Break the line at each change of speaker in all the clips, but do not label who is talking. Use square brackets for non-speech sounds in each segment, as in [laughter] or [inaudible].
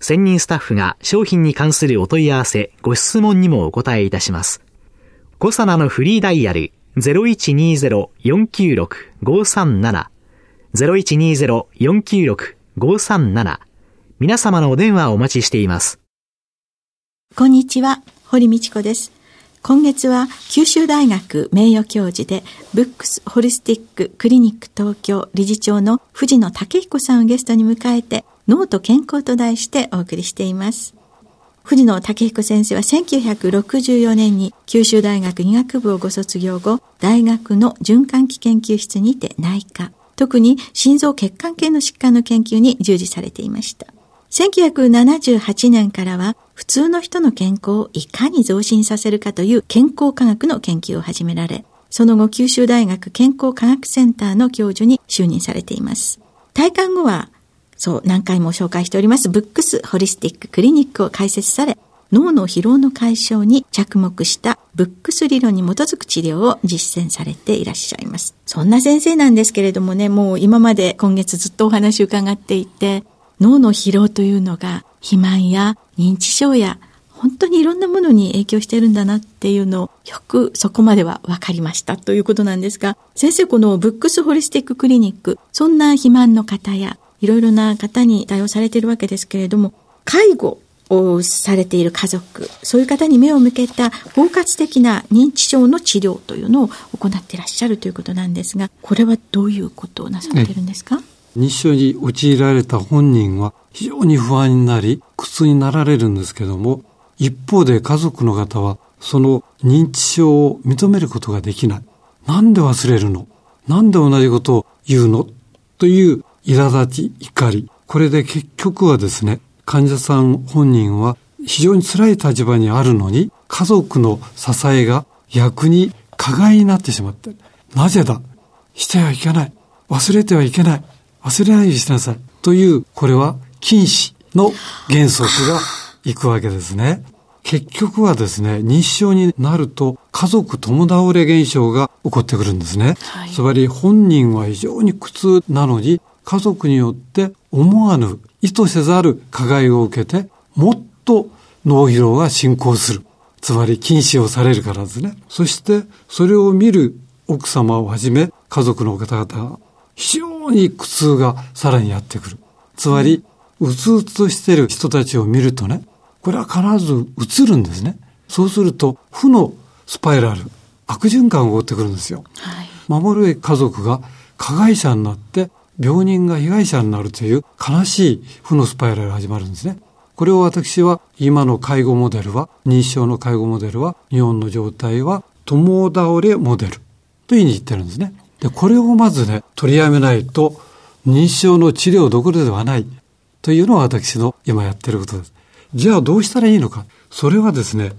専任スタッフが商品に関するお問い合わせ、ご質問にもお答えいたします。コサナのフリーダイヤル0120-496-537 0120-496-537皆様のお電話をお待ちしています。
こんにちは、堀道子です。今月は九州大学名誉教授でブックスホリスティッククリニック東京理事長の藤野武彦さんをゲストに迎えて脳と健康と題してお送りしています。藤野武彦先生は1964年に九州大学医学部をご卒業後、大学の循環器研究室にて内科、特に心臓血管系の疾患の研究に従事されていました。1978年からは普通の人の健康をいかに増進させるかという健康科学の研究を始められ、その後九州大学健康科学センターの教授に就任されています。退官後は、そう何回も紹介しておりますブックスホリスティッククリニックを開設され、脳の疲労の解消に着目したブックス理論に基づく治療を実践されていらっしゃいます。そんな先生なんですけれどもね、もう今まで今月ずっとお話伺っていて、脳の疲労というのが肥満や認知症や本当にいろんなものに影響してるんだなっていうのをよくそこまでは分かりましたということなんですが、先生このブックスホリスティッククリニック、そんな肥満の方やいろいろな方に対応されているわけですけれども、介護をされている家族、そういう方に目を向けた包括的な認知症の治療というのを行っていらっしゃるということなんですが、これはどういうことをなさっているんですか？
認知症に陥られた本人は非常に不安になり、苦痛になられるんですけども、一方で家族の方はその認知症を認めることができない。なんで忘れるの？なんで同じことを言うの？という苛立ち、怒り。これで結局はですね、患者さん本人は非常に辛い立場にあるのに、家族の支えが逆に加害になってしまって、なぜだ？してはいけない。忘れてはいけない。忘れないようにしなさい。という、これは禁止の原則がいくわけですね。結局はですね、認知症になると家族共倒れ現象が起こってくるんですね。はい、つまり本人は非常に苦痛なのに家族によって思わぬ意図せざる加害を受けてもっと脳疲労が進行する。つまり禁止をされるからですね。そしてそれを見る奥様をはじめ家族の方々非常に苦痛がさらにやってくる。つまり、うつうつとしている人たちを見るとね、これは必ず映るんですね。そうすると、負のスパイラル、悪循環が起こってくるんですよ。はい、守る家族が加害者になって、病人が被害者になるという悲しい負のスパイラルが始まるんですね。これを私は、今の介護モデルは、認知症の介護モデルは、日本の状態は、共倒れモデルというふうに言ってるんですね。で、これをまずね、取りやめないと、認知症の治療どころではないというのが私の今やってることです。じゃあどうしたらいいのか。それはですね、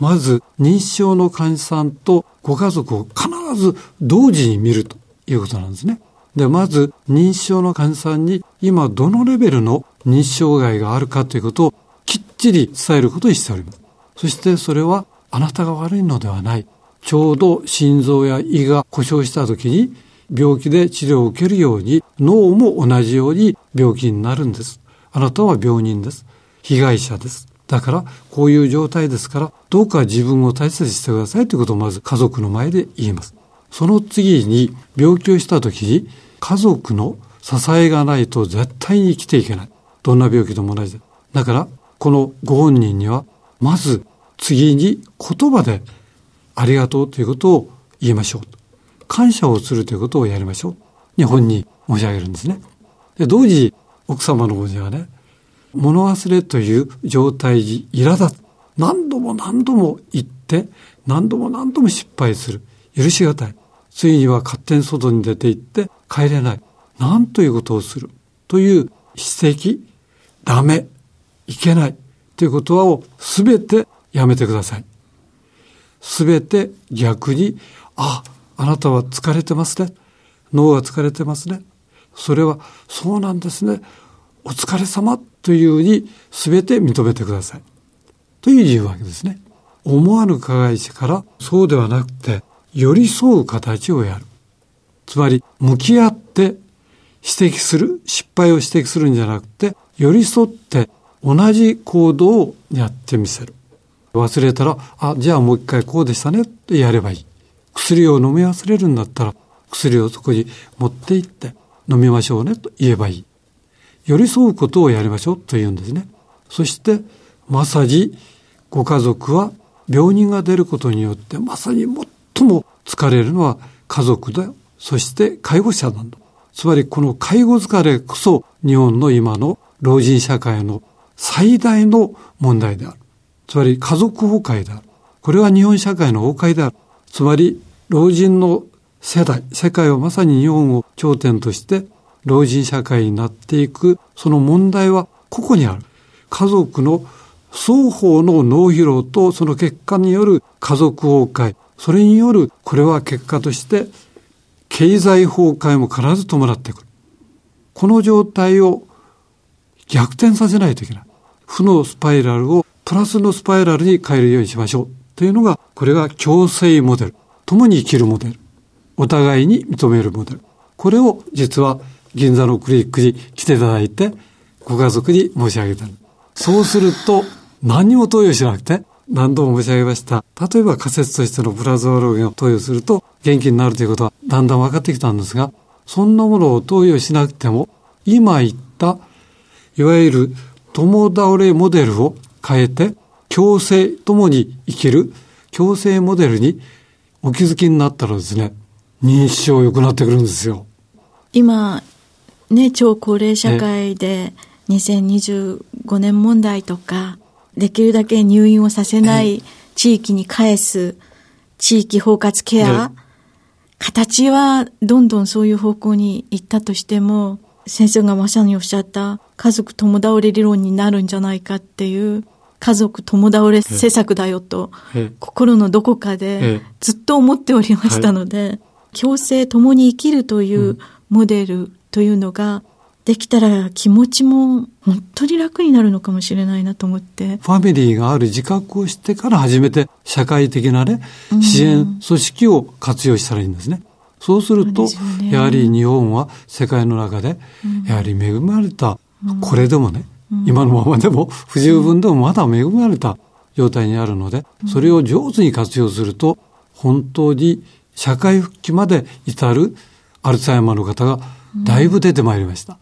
まず認知症の患者さんとご家族を必ず同時に見るということなんですね。で、まず認知症の患者さんに今どのレベルの認知障害があるかということをきっちり伝えることにしております。そしてそれはあなたが悪いのではない。ちょうど心臓や胃が故障した時に病気で治療を受けるように脳も同じように病気になるんです。あなたは病人です。被害者です。だからこういう状態ですからどうか自分を大切にしてくださいということをまず家族の前で言います。その次に病気をした時に家族の支えがないと絶対に生きていけない。どんな病気でも同じだ。だからこのご本人にはまず次に言葉でありがとうということを言いましょう。感謝をするということをやりましょう。日本に申し上げるんですね。で、同時、奥様の方にはね、物忘れという状態に苛立つ。何度も何度も言って、何度も何度も失敗する。許しがたい。ついには勝手に外に出て行って帰れない。何ということをする。という指摘、ダメ、いけない。ということをすべてやめてください。すべて逆に、あ、あなたは疲れてますね。脳が疲れてますね。それは、そうなんですね。お疲れ様というふうに全て認めてください。というわけですね。思わぬ加害者からそうではなくて、寄り添う形をやる。つまり、向き合って指摘する、失敗を指摘するんじゃなくて、寄り添って同じ行動をやってみせる。忘れたら、あ、じゃあもう一回こうでしたねってやればいい。薬を飲み忘れるんだったら、薬をそこに持って行って飲みましょうねと言えばいい。寄り添うことをやりましょうと言うんですね。そして、まさにご家族は病人が出ることによってまさに最も疲れるのは家族だ。そして介護者なんだ。つまりこの介護疲れこそ日本の今の老人社会の最大の問題である。つまり家族崩壊である。これは日本社会の崩壊である。つまり老人の世代、世界はまさに日本を頂点として老人社会になっていく、その問題はここにある。家族の双方の脳疲労とその結果による家族崩壊、それによる、これは結果として経済崩壊も必ず伴ってくる。この状態を逆転させないといけない。負のスパイラルをプラスのスパイラルに変えるようにしましょう。というのが、これが共生モデル。共に生きるモデル。お互いに認めるモデル。これを実は銀座のクリックに来ていただいて、ご家族に申し上げた。そうすると、何にも投与しなくて、何度も申し上げました。例えば仮説としてのプラズマロゲンを投与すると元気になるということはだんだん分かってきたんですが、そんなものを投与しなくても、今言った、いわゆる共倒れモデルを変えて、共生ともに生きる共生モデルにお気づきになったらですね、認知症良くなってくるんですよ。
今、ね、超高齢社会で2025年問題とか、できるだけ入院をさせない地域に返す地域包括ケア、形はどんどんそういう方向に行ったとしても、先生がまさにおっしゃった家族共倒れ理論になるんじゃないかっていう、家族共倒れ施策だよと、心のどこかでずっと思っておりましたので、共生共に生きるというモデルというのが、できたら気持ちも本当に楽になるのかもしれないなと思って。
ファミリーがある自覚をしてから初めて社会的なね、支援組織を活用したらいいんですね。そうすると、ね、やはり日本は世界の中で、やはり恵まれた、うん、これでもね、うん、今のままでも [laughs] 不十分でもまだ恵まれた状態にあるので、それを上手に活用すると、本当に社会復帰まで至るアルツハイマーの方がだいぶ出てまいりました。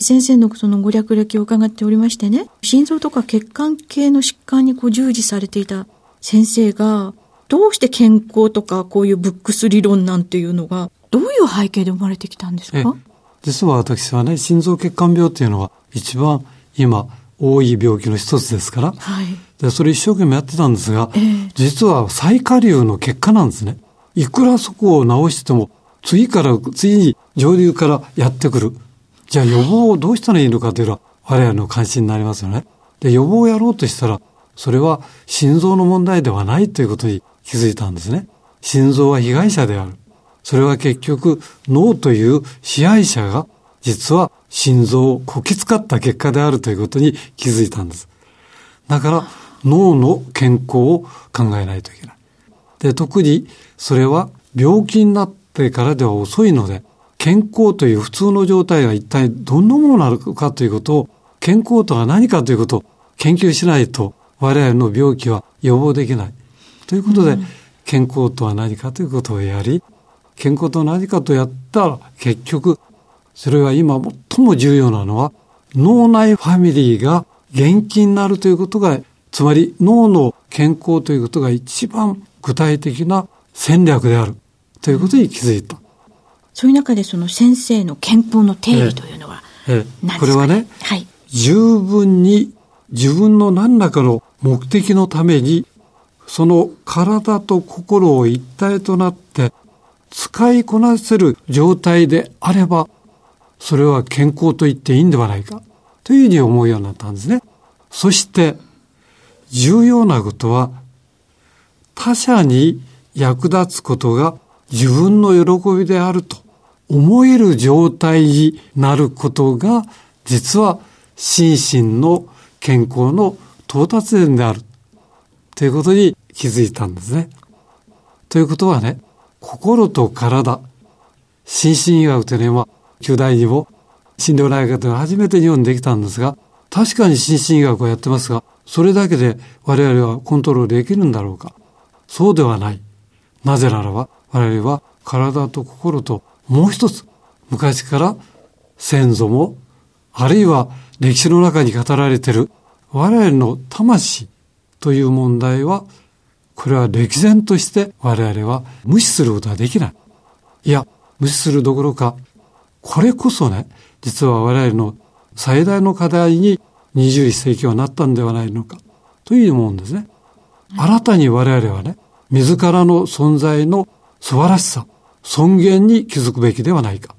先生のそのご略歴を伺っておりましてね、心臓とか血管系の疾患にこう従事されていた先生が、どうして健康とかこういうブックス理論なんていうのが、どういう背景で生まれてきたんですか？
実は私はね、心臓血管病っていうのは一番今多い病気の一つですから、はい、でそれ一生懸命やってたんですが、えー、実は最下流の結果なんですね。いくらそこを治しても、次から次に上流からやってくる。じゃあ予防をどうしたらいいのかというのは我々の関心になりますよね。で、予防をやろうとしたら、それは心臓の問題ではないということに気づいたんですね。心臓は被害者である。それは結局脳という支配者が実は心臓をこき使った結果であるということに気づいたんです。だから脳の健康を考えないといけない。で、特にそれは病気になってからでは遅いので、健康という普通の状態は一体どんなものなのかということを、健康とは何かということを研究しないと、我々の病気は予防できない。ということで、うん、健康とは何かということをやり、健康とは何かとやったら、結局、それは今最も重要なのは、脳内ファミリーが元気になるということが、つまり脳の健康ということが一番具体的な戦略であるということに気づいた。
そういう中でその先生の憲法の定義というのは
ええ
何ですか、ね？
これはね、
はい。
十分に自分の何らかの目的のために、その体と心を一体となって使いこなせる状態であれば、それは健康と言っていいんではないか、というふうに思うようになったんですね。そして、重要なことは、他者に役立つことが自分の喜びであると思える状態になることが、実は心身の健康の到達点である。ということに気づいたんですね。ということはね、心と体、心身医学というのは、旧大にも心療内科では初めて日本にできたんですが、確かに心身医学をやってますが、それだけで我々はコントロールできるんだろうか。そうではない。なぜならば、我々は体と心ともう一つ、昔から先祖も、あるいは歴史の中に語られている我々の魂という問題は、これは歴然として我々は無視することはできない。いや、無視するどころか、これこそね、実は我々の最大の課題に21世紀はなったんではないのか、というふうに思うんですね。新たに我々はね、自らの存在の素晴らしさ、尊厳に気づくべきではないか。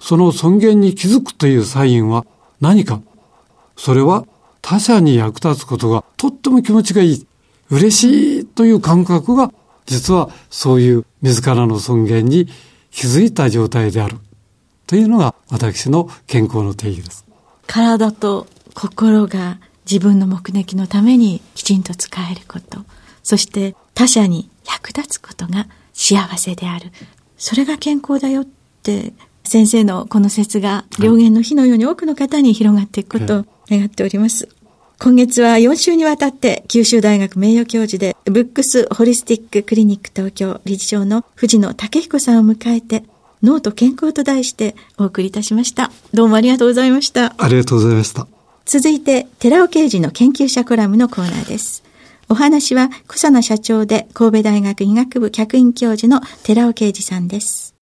その尊厳に気づくというサインは何か。それは他者に役立つことがとっても気持ちがいい。嬉しいという感覚が実はそういう自らの尊厳に気づいた状態である。というのが私の健康の定義です。
体と心が自分の目的のためにきちんと使えること、そして他者に役立つことが幸せである。それが健康だよって、先生のこの説が良言の火のように多くの方に広がっていくことを願っております。今月は4週にわたって九州大学名誉教授でブックスホリスティッククリニック東京理事長の藤野武彦さんを迎えて脳と健康と題してお送りいたしました。どうもありがとうございました。
ありがとうございました。
続いて、寺尾刑事の研究者コラムのコーナーです。お話は、草名社長で神戸大学医学部客員教授の寺尾刑事さんです。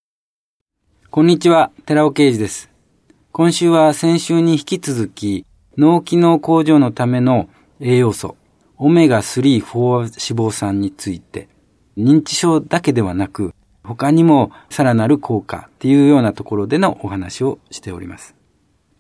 こんにちは、寺尾啓二です。今週は先週に引き続き、脳機能向上のための栄養素、オメガ3不飽和脂肪酸について、認知症だけではなく、他にもさらなる効果っていうようなところでのお話をしております。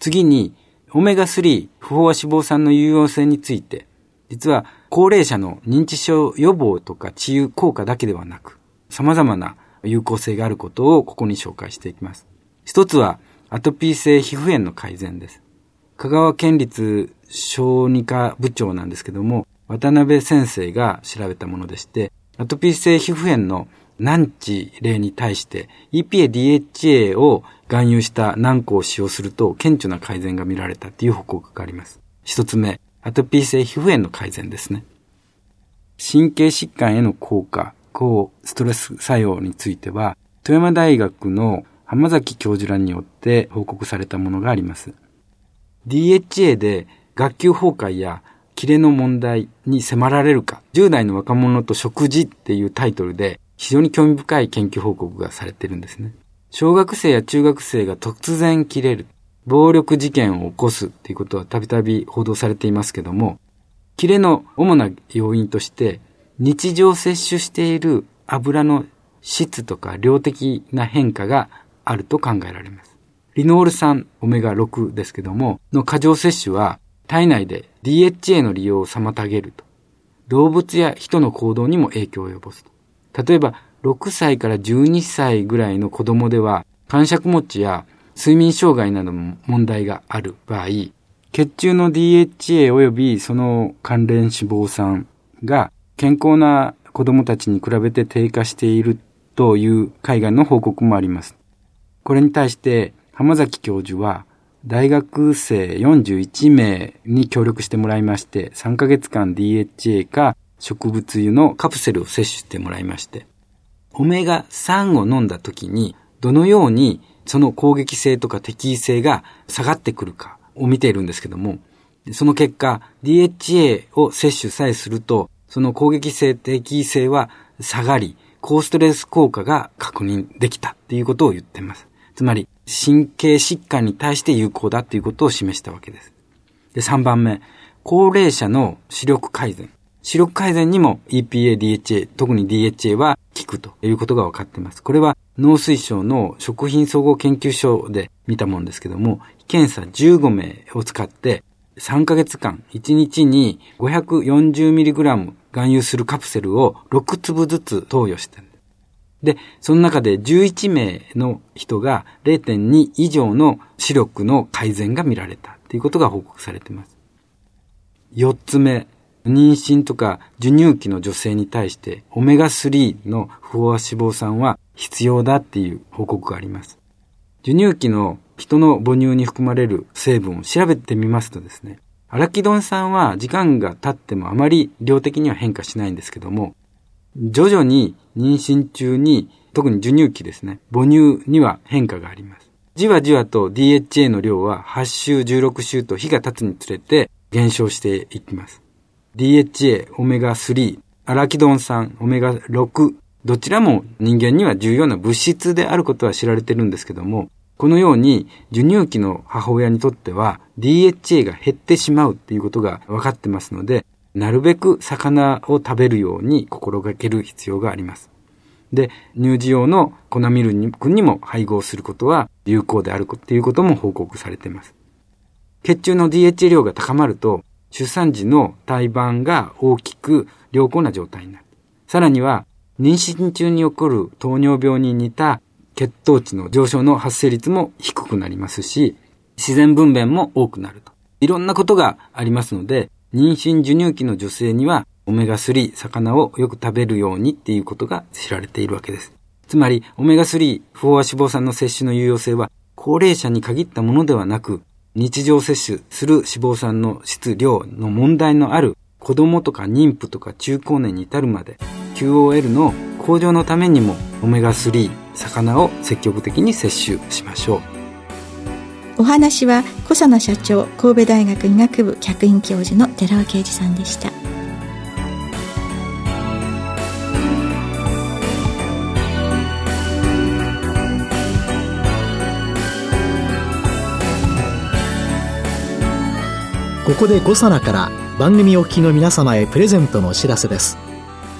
次に、オメガ3不飽和脂肪酸の有用性について、実は高齢者の認知症予防とか治癒効果だけではなく、様々な有効性があることをここに紹介していきます。一つは、アトピー性皮膚炎の改善です。香川県立小児科部長なんですけども、渡辺先生が調べたものでして、アトピー性皮膚炎の難治例に対して EPA-DHA を含有した軟膏を使用すると顕著な改善が見られたという報告があります。一つ目、アトピー性皮膚炎の改善ですね。神経疾患への効果、抗ストレス作用については、富山大学の浜崎教授らによって報告されたものがあります。DHA で学級崩壊やキレの問題に迫られるか、10代の若者と食事っていうタイトルで非常に興味深い研究報告がされてるんですね。小学生や中学生が突然切れる、暴力事件を起こすっていうことはたびたび報道されていますけども、キレの主な要因として、日常摂取している油の質とか量的な変化があると考えられます。リノール酸オメガ6ですけども、の過剰摂取は体内で DHA の利用を妨げると。動物や人の行動にも影響を及ぼすと。例えば、6歳から12歳ぐらいの子供では、感触持ちや睡眠障害などの問題がある場合、血中の DHA 及びその関連脂肪酸が健康な子供たちに比べて低下しているという海外の報告もあります。これに対して浜崎教授は大学生41名に協力してもらいまして3ヶ月間 DHA か植物油のカプセルを摂取してもらいましてオメガ3を飲んだ時にどのようにその攻撃性とか適宜性が下がってくるかを見ているんですけどもその結果 DHA を摂取さえするとその攻撃性、適宜性は下がり、高ストレス効果が確認できたっていうことを言っています。つまり、神経疾患に対して有効だということを示したわけです。で、3番目、高齢者の視力改善。視力改善にも EPA、DHA、特に DHA は効くということが分かっています。これは農水省の食品総合研究所で見たものですけども、検査15名を使って3ヶ月間、1日に 540mg 含有するカプセルを6粒ずつ投与してで、その中で11名の人が0.2以上の視力の改善が見られたということが報告されています。4つ目、妊娠とか授乳期の女性に対してオメガ3の不飽和脂肪酸は必要だっていう報告があります。授乳期の人の母乳に含まれる成分を調べてみますとですね、アラキドン酸は時間が経ってもあまり量的には変化しないんですけども、徐々に妊娠中に、特に授乳期ですね、母乳には変化があります。じわじわと DHA の量は8週、16週と日が経つにつれて減少していきます。DHA、オメガ3、アラキドン酸、オメガ6、どちらも人間には重要な物質であることは知られてるんですけども、このように授乳期の母親にとっては DHA が減ってしまうっていうことが分かってますので、なるべく魚を食べるように心がける必要があります。で、乳児用の粉ミルクにも配合することは有効であるということも報告されています。血中の DHA 量が高まると出産時の胎盤が大きく良好な状態になる。さらには、妊娠中に起こる糖尿病に似た血糖値の上昇の発生率も低くなりますし、自然分娩も多くなると。いろんなことがありますので、妊娠授乳期の女性にはオメガ3、魚をよく食べるようにっていうことが知られているわけです。つまり、オメガ3、不飽和脂肪酸の摂取の有用性は、高齢者に限ったものではなく、日常摂取する脂肪酸の質量の問題のある子供とか妊婦とか中高年に至るまで QOL の向上のためにもオメガ3魚を積極的に摂取しましょ
う。お話は小佐野社長神戸大学医学部客員教授の寺尾啓二さんでした。
ここで5皿から番組お聞きの皆様へプレゼントのお知らせです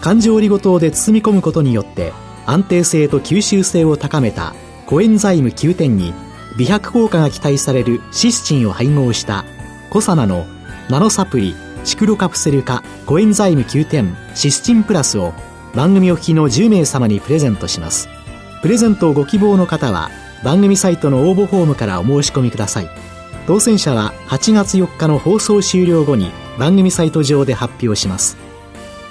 環状オリゴ糖で包み込むことによって安定性と吸収性を高めたコエンザイム9点に美白効果が期待されるシスチンを配合したコサナのナノサプリシクロカプセル化コエンザイム9点シスチンプラスを番組お聞きの10名様にプレゼントします。プレゼントをご希望の方は番組サイトの応募フォームからお申し込みください。当選者は8月4日の放送終了後に番組サイト上で発表します。